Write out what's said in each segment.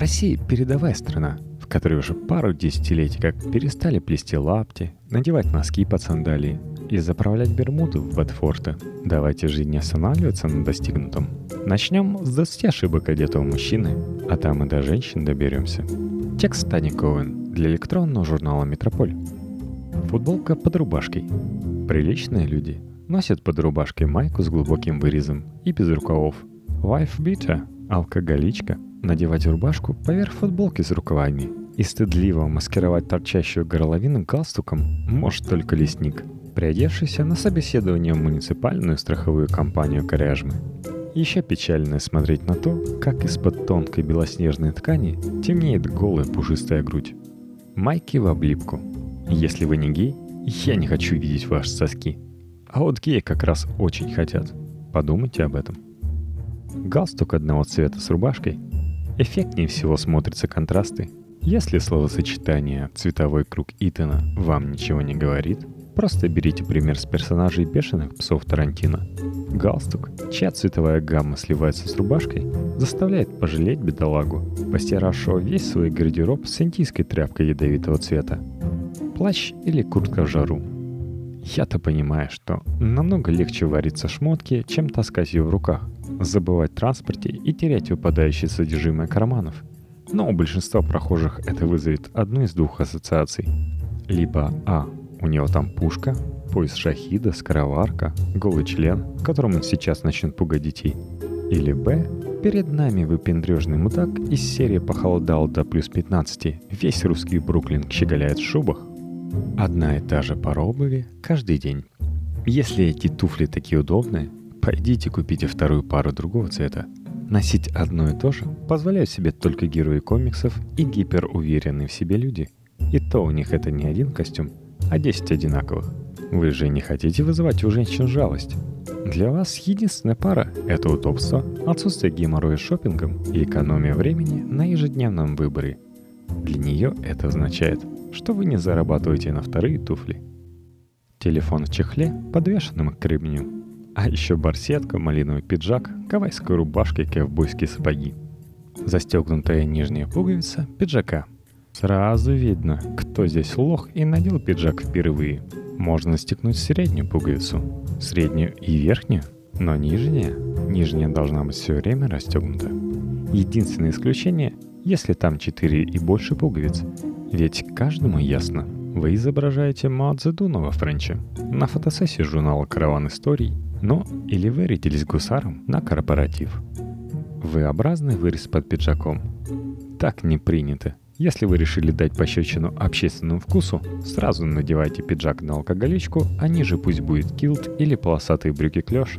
Россия – передовая страна, в которой уже пару десятилетий как перестали плести лапти, надевать носки под сандалии и заправлять бермуды в Бетфорты. Давайте жить не останавливаться на достигнутом. Начнем с 20 ошибок одетого мужчины, а там и до женщин доберемся. Текст Тани Коуэн для электронного журнала «Метрополь». Футболка под рубашкой. Приличные люди носят под рубашкой майку с глубоким вырезом и без рукавов. Wife beater – алкоголичка – надевать рубашку поверх футболки с рукавами и стыдливо маскировать торчащую горловину галстуком может только лесник, приодевшийся на собеседование в муниципальную страховую компанию Коряжмы. Еще печально смотреть на то, как из-под тонкой белоснежной ткани темнеет голая пушистая грудь. Майки в облипку. Если вы не гей, я не хочу видеть ваши соски. А вот геи как раз очень хотят. Подумайте об этом. Галстук одного цвета с рубашкой Эффектнее всего смотрятся контрасты. Если словосочетание «цветовой круг Итана» вам ничего не говорит, просто берите пример с персонажей бешеных псов Тарантино. Галстук, чья цветовая гамма сливается с рубашкой, заставляет пожалеть бедолагу, постиравшего весь свой гардероб с индийской тряпкой ядовитого цвета. Плащ или куртка в жару. Я-то понимаю, что намного легче вариться шмотки, чем таскать ее в руках – забывать транспорте и терять выпадающее содержимое карманов. Но у большинства прохожих это вызовет одну из двух ассоциаций. Либо А. У него там пушка, пояс шахида, скороварка, голый член, которым он сейчас начнет пугать детей. Или Б. Перед нами выпендрежный мудак из серии «Похолодал до плюс 15». Весь русский Бруклин щеголяет в шубах. Одна и та же пара обуви каждый день. Если эти туфли такие удобные, Пойдите купите вторую пару другого цвета. Носить одно и то же позволяют себе только герои комиксов и гиперуверенные в себе люди. И то у них это не один костюм, а 10 одинаковых. Вы же не хотите вызывать у женщин жалость. Для вас единственная пара – это удобство, отсутствие геморроя шопингом и экономия времени на ежедневном выборе. Для нее это означает, что вы не зарабатываете на вторые туфли. Телефон в чехле, подвешенном к ремню, а еще барсетка, малиновый пиджак, гавайская рубашка и ковбойские сапоги. Застегнутая нижняя пуговица пиджака. Сразу видно, кто здесь лох и надел пиджак впервые. Можно стекнуть среднюю пуговицу, среднюю и верхнюю, но нижняя, нижняя должна быть все время расстегнута. Единственное исключение, если там 4 и больше пуговиц. Ведь каждому ясно, вы изображаете Мао Цзэдуна во Френче на фотосессии журнала «Караван историй» Ну, или вы рядились гусаром на корпоратив. V-образный вырез под пиджаком. Так не принято. Если вы решили дать пощечину общественному вкусу, сразу надевайте пиджак на алкоголичку, а ниже пусть будет килт или полосатые брюки клеш.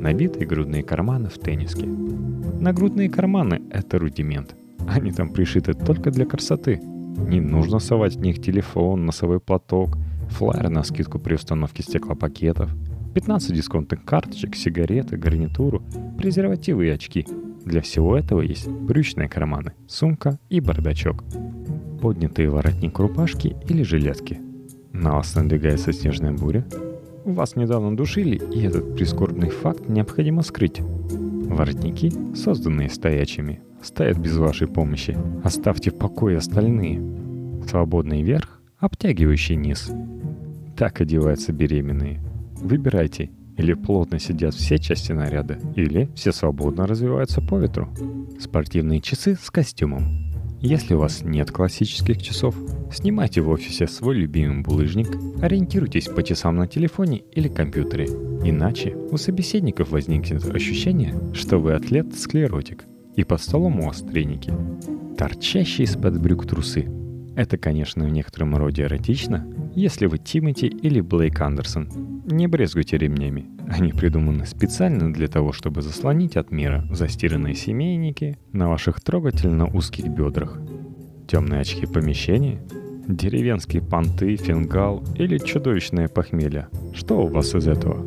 Набитые грудные карманы в тенниске. Нагрудные карманы — это рудимент. Они там пришиты только для красоты. Не нужно совать в них телефон, носовой платок, флайер на скидку при установке стеклопакетов — 15 дисконтных карточек, сигареты, гарнитуру, презервативы и очки. Для всего этого есть брючные карманы, сумка и бардачок. Поднятые воротник рубашки или жилетки. На вас надвигается снежная буря. Вас недавно душили, и этот прискорбный факт необходимо скрыть. Воротники, созданные стоячими, стоят без вашей помощи. Оставьте в покое остальные. Свободный верх, обтягивающий низ. Так одеваются беременные – Выбирайте, или плотно сидят все части наряда, или все свободно развиваются по ветру. Спортивные часы с костюмом. Если у вас нет классических часов, снимайте в офисе свой любимый булыжник, ориентируйтесь по часам на телефоне или компьютере. Иначе у собеседников возникнет ощущение, что вы атлет-склеротик, и под столом у вас треники. Торчащие из-под брюк трусы. Это, конечно, в некотором роде эротично, если вы Тимати или Блейк Андерсон, не брезгуйте ремнями. Они придуманы специально для того, чтобы заслонить от мира застиранные семейники на ваших трогательно узких бедрах. Темные очки помещения, деревенские понты, фингал или чудовищное похмелье. Что у вас из этого?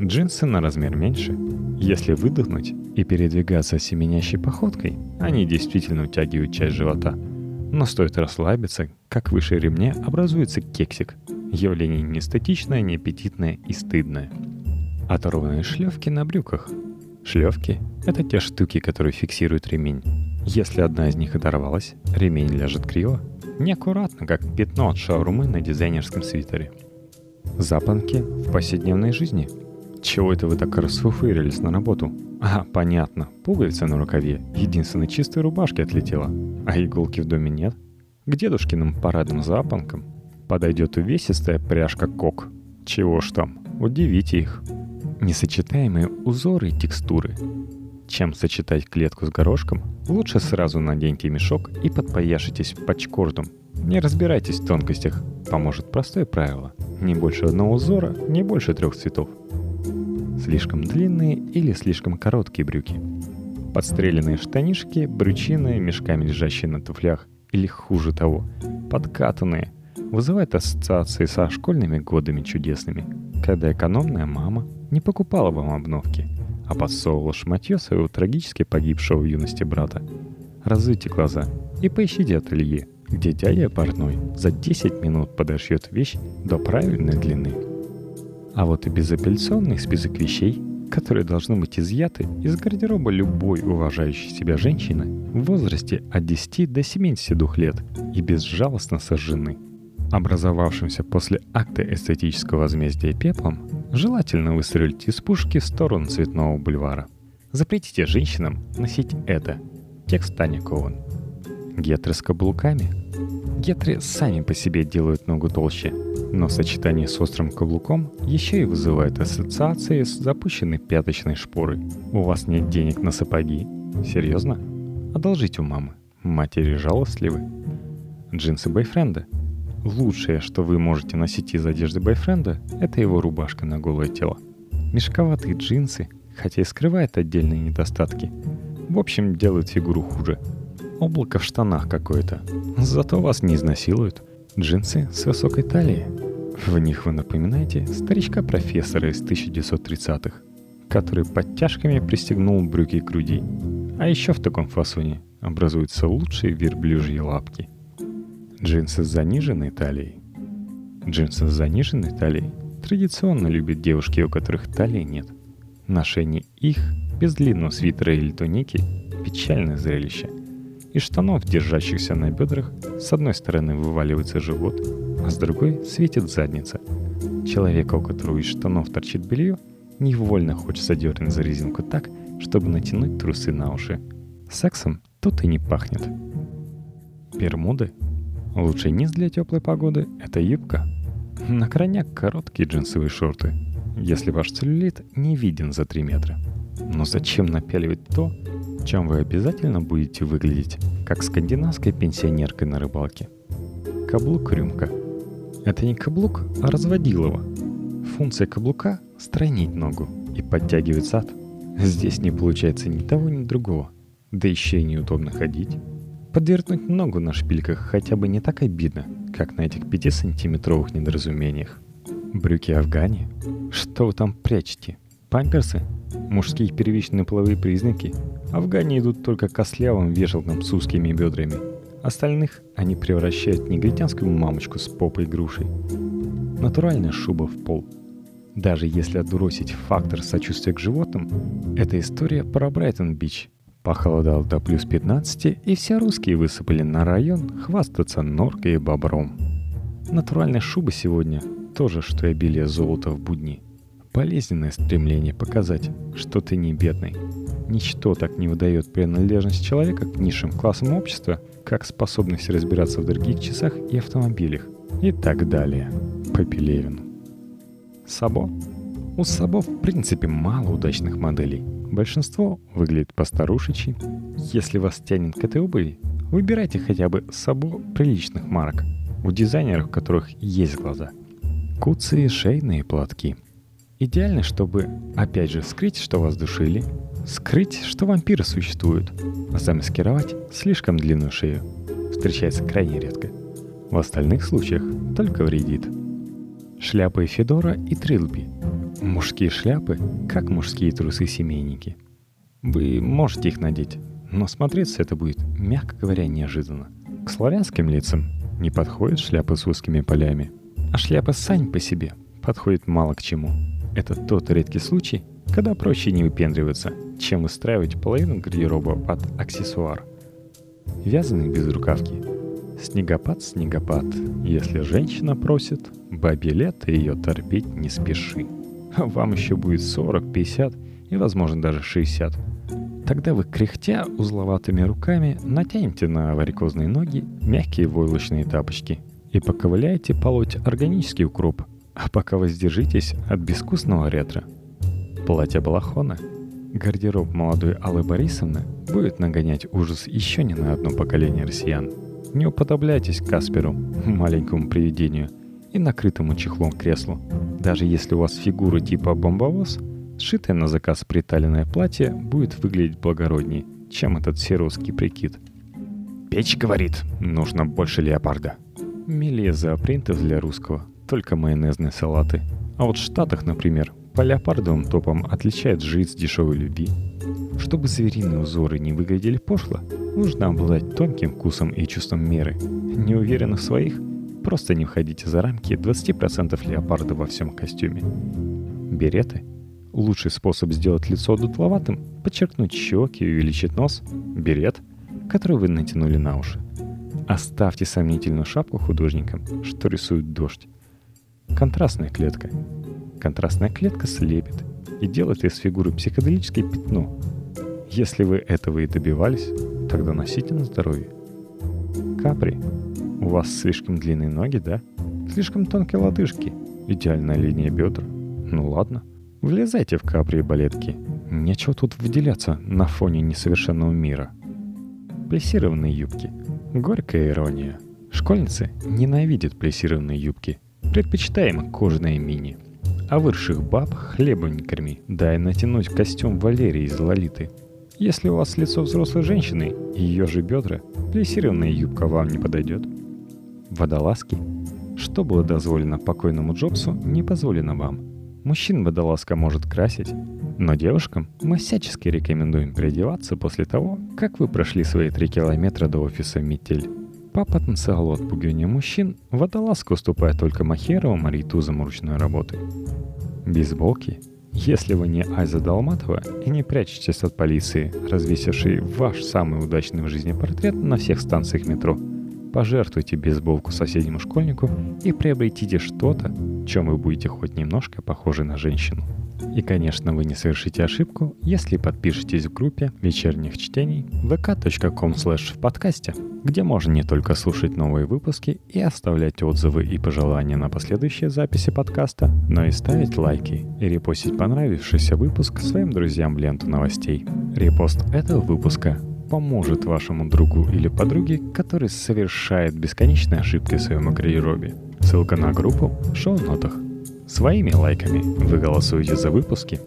Джинсы на размер меньше. Если выдохнуть и передвигаться семенящей походкой, они действительно утягивают часть живота – но стоит расслабиться, как выше ремня образуется кексик. Явление не статичное, не аппетитное и стыдное. Оторванные шлевки на брюках. Шлевки — это те штуки, которые фиксируют ремень. Если одна из них оторвалась, ремень ляжет криво, неаккуратно, как пятно от шаурмы на дизайнерском свитере. Запонки в повседневной жизни. Чего это вы так расфуфырились на работу? А, понятно, пуговица на рукаве единственной чистой рубашки отлетела, а иголки в доме нет. К дедушкиным парадным запонкам подойдет увесистая пряжка кок. Чего ж там, удивите их. Несочетаемые узоры и текстуры. Чем сочетать клетку с горошком, лучше сразу наденьте мешок и подпояшитесь патчкордом. Не разбирайтесь в тонкостях, поможет простое правило. Не больше одного узора, не больше трех цветов. Слишком длинные или слишком короткие брюки. Подстреленные штанишки, брючины, мешками лежащие на туфлях, или хуже того, подкатанные, вызывают ассоциации со школьными годами чудесными, когда экономная мама не покупала вам обновки – а подсовывал шматье своего трагически погибшего в юности брата. Разуйте глаза и поищите ателье, где дядя портной за 10 минут подошьет вещь до правильной длины. А вот и безапелляционный список вещей, которые должны быть изъяты из гардероба любой уважающей себя женщины в возрасте от 10 до 72 лет и безжалостно сожжены. Образовавшимся после акта эстетического возмездия пеплом Желательно выстрелить из пушки в сторону Цветного бульвара. Запретите женщинам носить это. Текст Таня Кован. Гетры с каблуками. Гетры сами по себе делают ногу толще, но в сочетании с острым каблуком еще и вызывает ассоциации с запущенной пяточной шпорой. У вас нет денег на сапоги? Серьезно? Одолжите у мамы. Матери жалостливы. Джинсы бойфренда – Лучшее, что вы можете носить из одежды бойфренда, это его рубашка на голое тело. Мешковатые джинсы, хотя и скрывают отдельные недостатки, в общем, делают фигуру хуже. Облако в штанах какое-то. Зато вас не изнасилуют. Джинсы с высокой талией. В них вы напоминаете старичка-профессора из 1930-х, который подтяжками пристегнул брюки к груди. А еще в таком фасоне образуются лучшие верблюжьи лапки – Джинсы с заниженной талией. Джинсы с заниженной талией традиционно любят девушки, у которых талии нет. Ношение их без длинного свитера или туники – печальное зрелище. Из штанов, держащихся на бедрах, с одной стороны вываливается живот, а с другой светит задница. Человека, у которого из штанов торчит белье, невольно хочется дернуть за резинку так, чтобы натянуть трусы на уши. Сексом тут и не пахнет. Бермуды Лучший низ для теплой погоды – это юбка. На крайняк короткие джинсовые шорты, если ваш целлюлит не виден за 3 метра. Но зачем напяливать то, чем вы обязательно будете выглядеть, как скандинавской пенсионеркой на рыбалке? Каблук-рюмка. Это не каблук, а разводилово. Функция каблука – стройнить ногу и подтягивать зад. Здесь не получается ни того, ни другого. Да еще и неудобно ходить. Подвергнуть ногу на шпильках хотя бы не так обидно, как на этих 5-сантиметровых недоразумениях. Брюки Афгани? Что вы там прячете? Памперсы? Мужские первичные половые признаки? Афгани идут только кослявым вешалкам с узкими бедрами. Остальных они превращают в негритянскую мамочку с попой грушей. Натуральная шуба в пол. Даже если отбросить фактор сочувствия к животным, эта история про Брайтон-Бич – Похолодало до плюс 15, и все русские высыпали на район хвастаться норкой и бобром. Натуральная шуба сегодня тоже, что и обилие золота в будни. Болезненное стремление показать, что ты не бедный. Ничто так не выдает принадлежность человека к низшим классам общества, как способность разбираться в дорогих часах и автомобилях. И так далее. По Пелевину. Сабо? У Сабо в принципе мало удачных моделей – Большинство выглядит постарушечи. Если вас тянет к этой обуви, выбирайте хотя бы сабо приличных марок, у дизайнеров у которых есть глаза. Куцы и шейные платки. Идеально, чтобы, опять же, скрыть, что вас душили, скрыть, что вампиры существуют, а замаскировать слишком длинную шею. Встречается крайне редко. В остальных случаях только вредит. Шляпы Федора и Трилби – Мужские шляпы, как мужские трусы-семейники. Вы можете их надеть, но смотреться это будет, мягко говоря, неожиданно. К славянским лицам не подходят шляпы с узкими полями, а шляпа сань по себе подходит мало к чему. Это тот редкий случай, когда проще не выпендриваться, чем выстраивать половину гардероба под аксессуар. вязаные безрукавки. Снегопад, снегопад, если женщина просит, бабе лето ее торпеть не спеши. Вам еще будет 40, 50 и, возможно, даже 60. Тогда вы, кряхтя узловатыми руками, натянете на варикозные ноги мягкие войлочные тапочки и поковыляете полоть органический укроп, а пока воздержитесь от безвкусного ретро. Платье балахона — Гардероб молодой Аллы Борисовны будет нагонять ужас еще не на одно поколение россиян. Не уподобляйтесь Касперу, маленькому привидению, и накрытому чехлом креслу. Даже если у вас фигура типа бомбовоз, сшитое на заказ приталенное платье будет выглядеть благороднее, чем этот серовский прикид. Печь говорит, нужно больше леопарда. Милее зоопринтов для русского, только майонезные салаты. А вот в Штатах, например, по леопардовым топам отличает жиц дешевой любви. Чтобы звериные узоры не выглядели пошло, нужно обладать тонким вкусом и чувством меры. Не уверены в своих? Просто не входите за рамки 20% леопарда во всем костюме. Береты – лучший способ сделать лицо дутловатым, подчеркнуть щеки и увеличить нос – берет, который вы натянули на уши. Оставьте сомнительную шапку художникам, что рисуют дождь. Контрастная клетка – Контрастная клетка слепит и делает из фигуры психоделическое пятно. Если вы этого и добивались, тогда носите на здоровье. Капри, у вас слишком длинные ноги, да? Слишком тонкие лодыжки, идеальная линия бедр. Ну ладно, влезайте в капри и балетки. Нечего тут выделяться на фоне несовершенного мира. Плессированные юбки. Горькая ирония. Школьницы ненавидят плессированные юбки. Предпочитаем кожаные мини – а вырших баб хлебом не корми, дай натянуть костюм Валерии из Лолиты. Если у вас лицо взрослой женщины и ее же бедра, плессированная юбка вам не подойдет. Водолазки. Что было дозволено покойному Джобсу, не позволено вам. Мужчин водолазка может красить, но девушкам мы всячески рекомендуем переодеваться после того, как вы прошли свои три километра до офиса «Метель». По потенциалу отпугивания мужчин водолазка уступает только махеровым аритузам ручной работы. Бейсболки. Если вы не Айза Долматова и не прячетесь от полиции, развесившей ваш самый удачный в жизни портрет на всех станциях метро, пожертвуйте бейсболку соседнему школьнику и приобретите что-то, чем вы будете хоть немножко похожи на женщину. И, конечно, вы не совершите ошибку, если подпишетесь в группе вечерних чтений vk.com в подкасте, где можно не только слушать новые выпуски и оставлять отзывы и пожелания на последующие записи подкаста, но и ставить лайки и репостить понравившийся выпуск своим друзьям в ленту новостей. Репост этого выпуска поможет вашему другу или подруге, который совершает бесконечные ошибки в своем гардеробе. Ссылка на группу в шоу-нотах. Своими лайками. Вы голосуете за выпуски,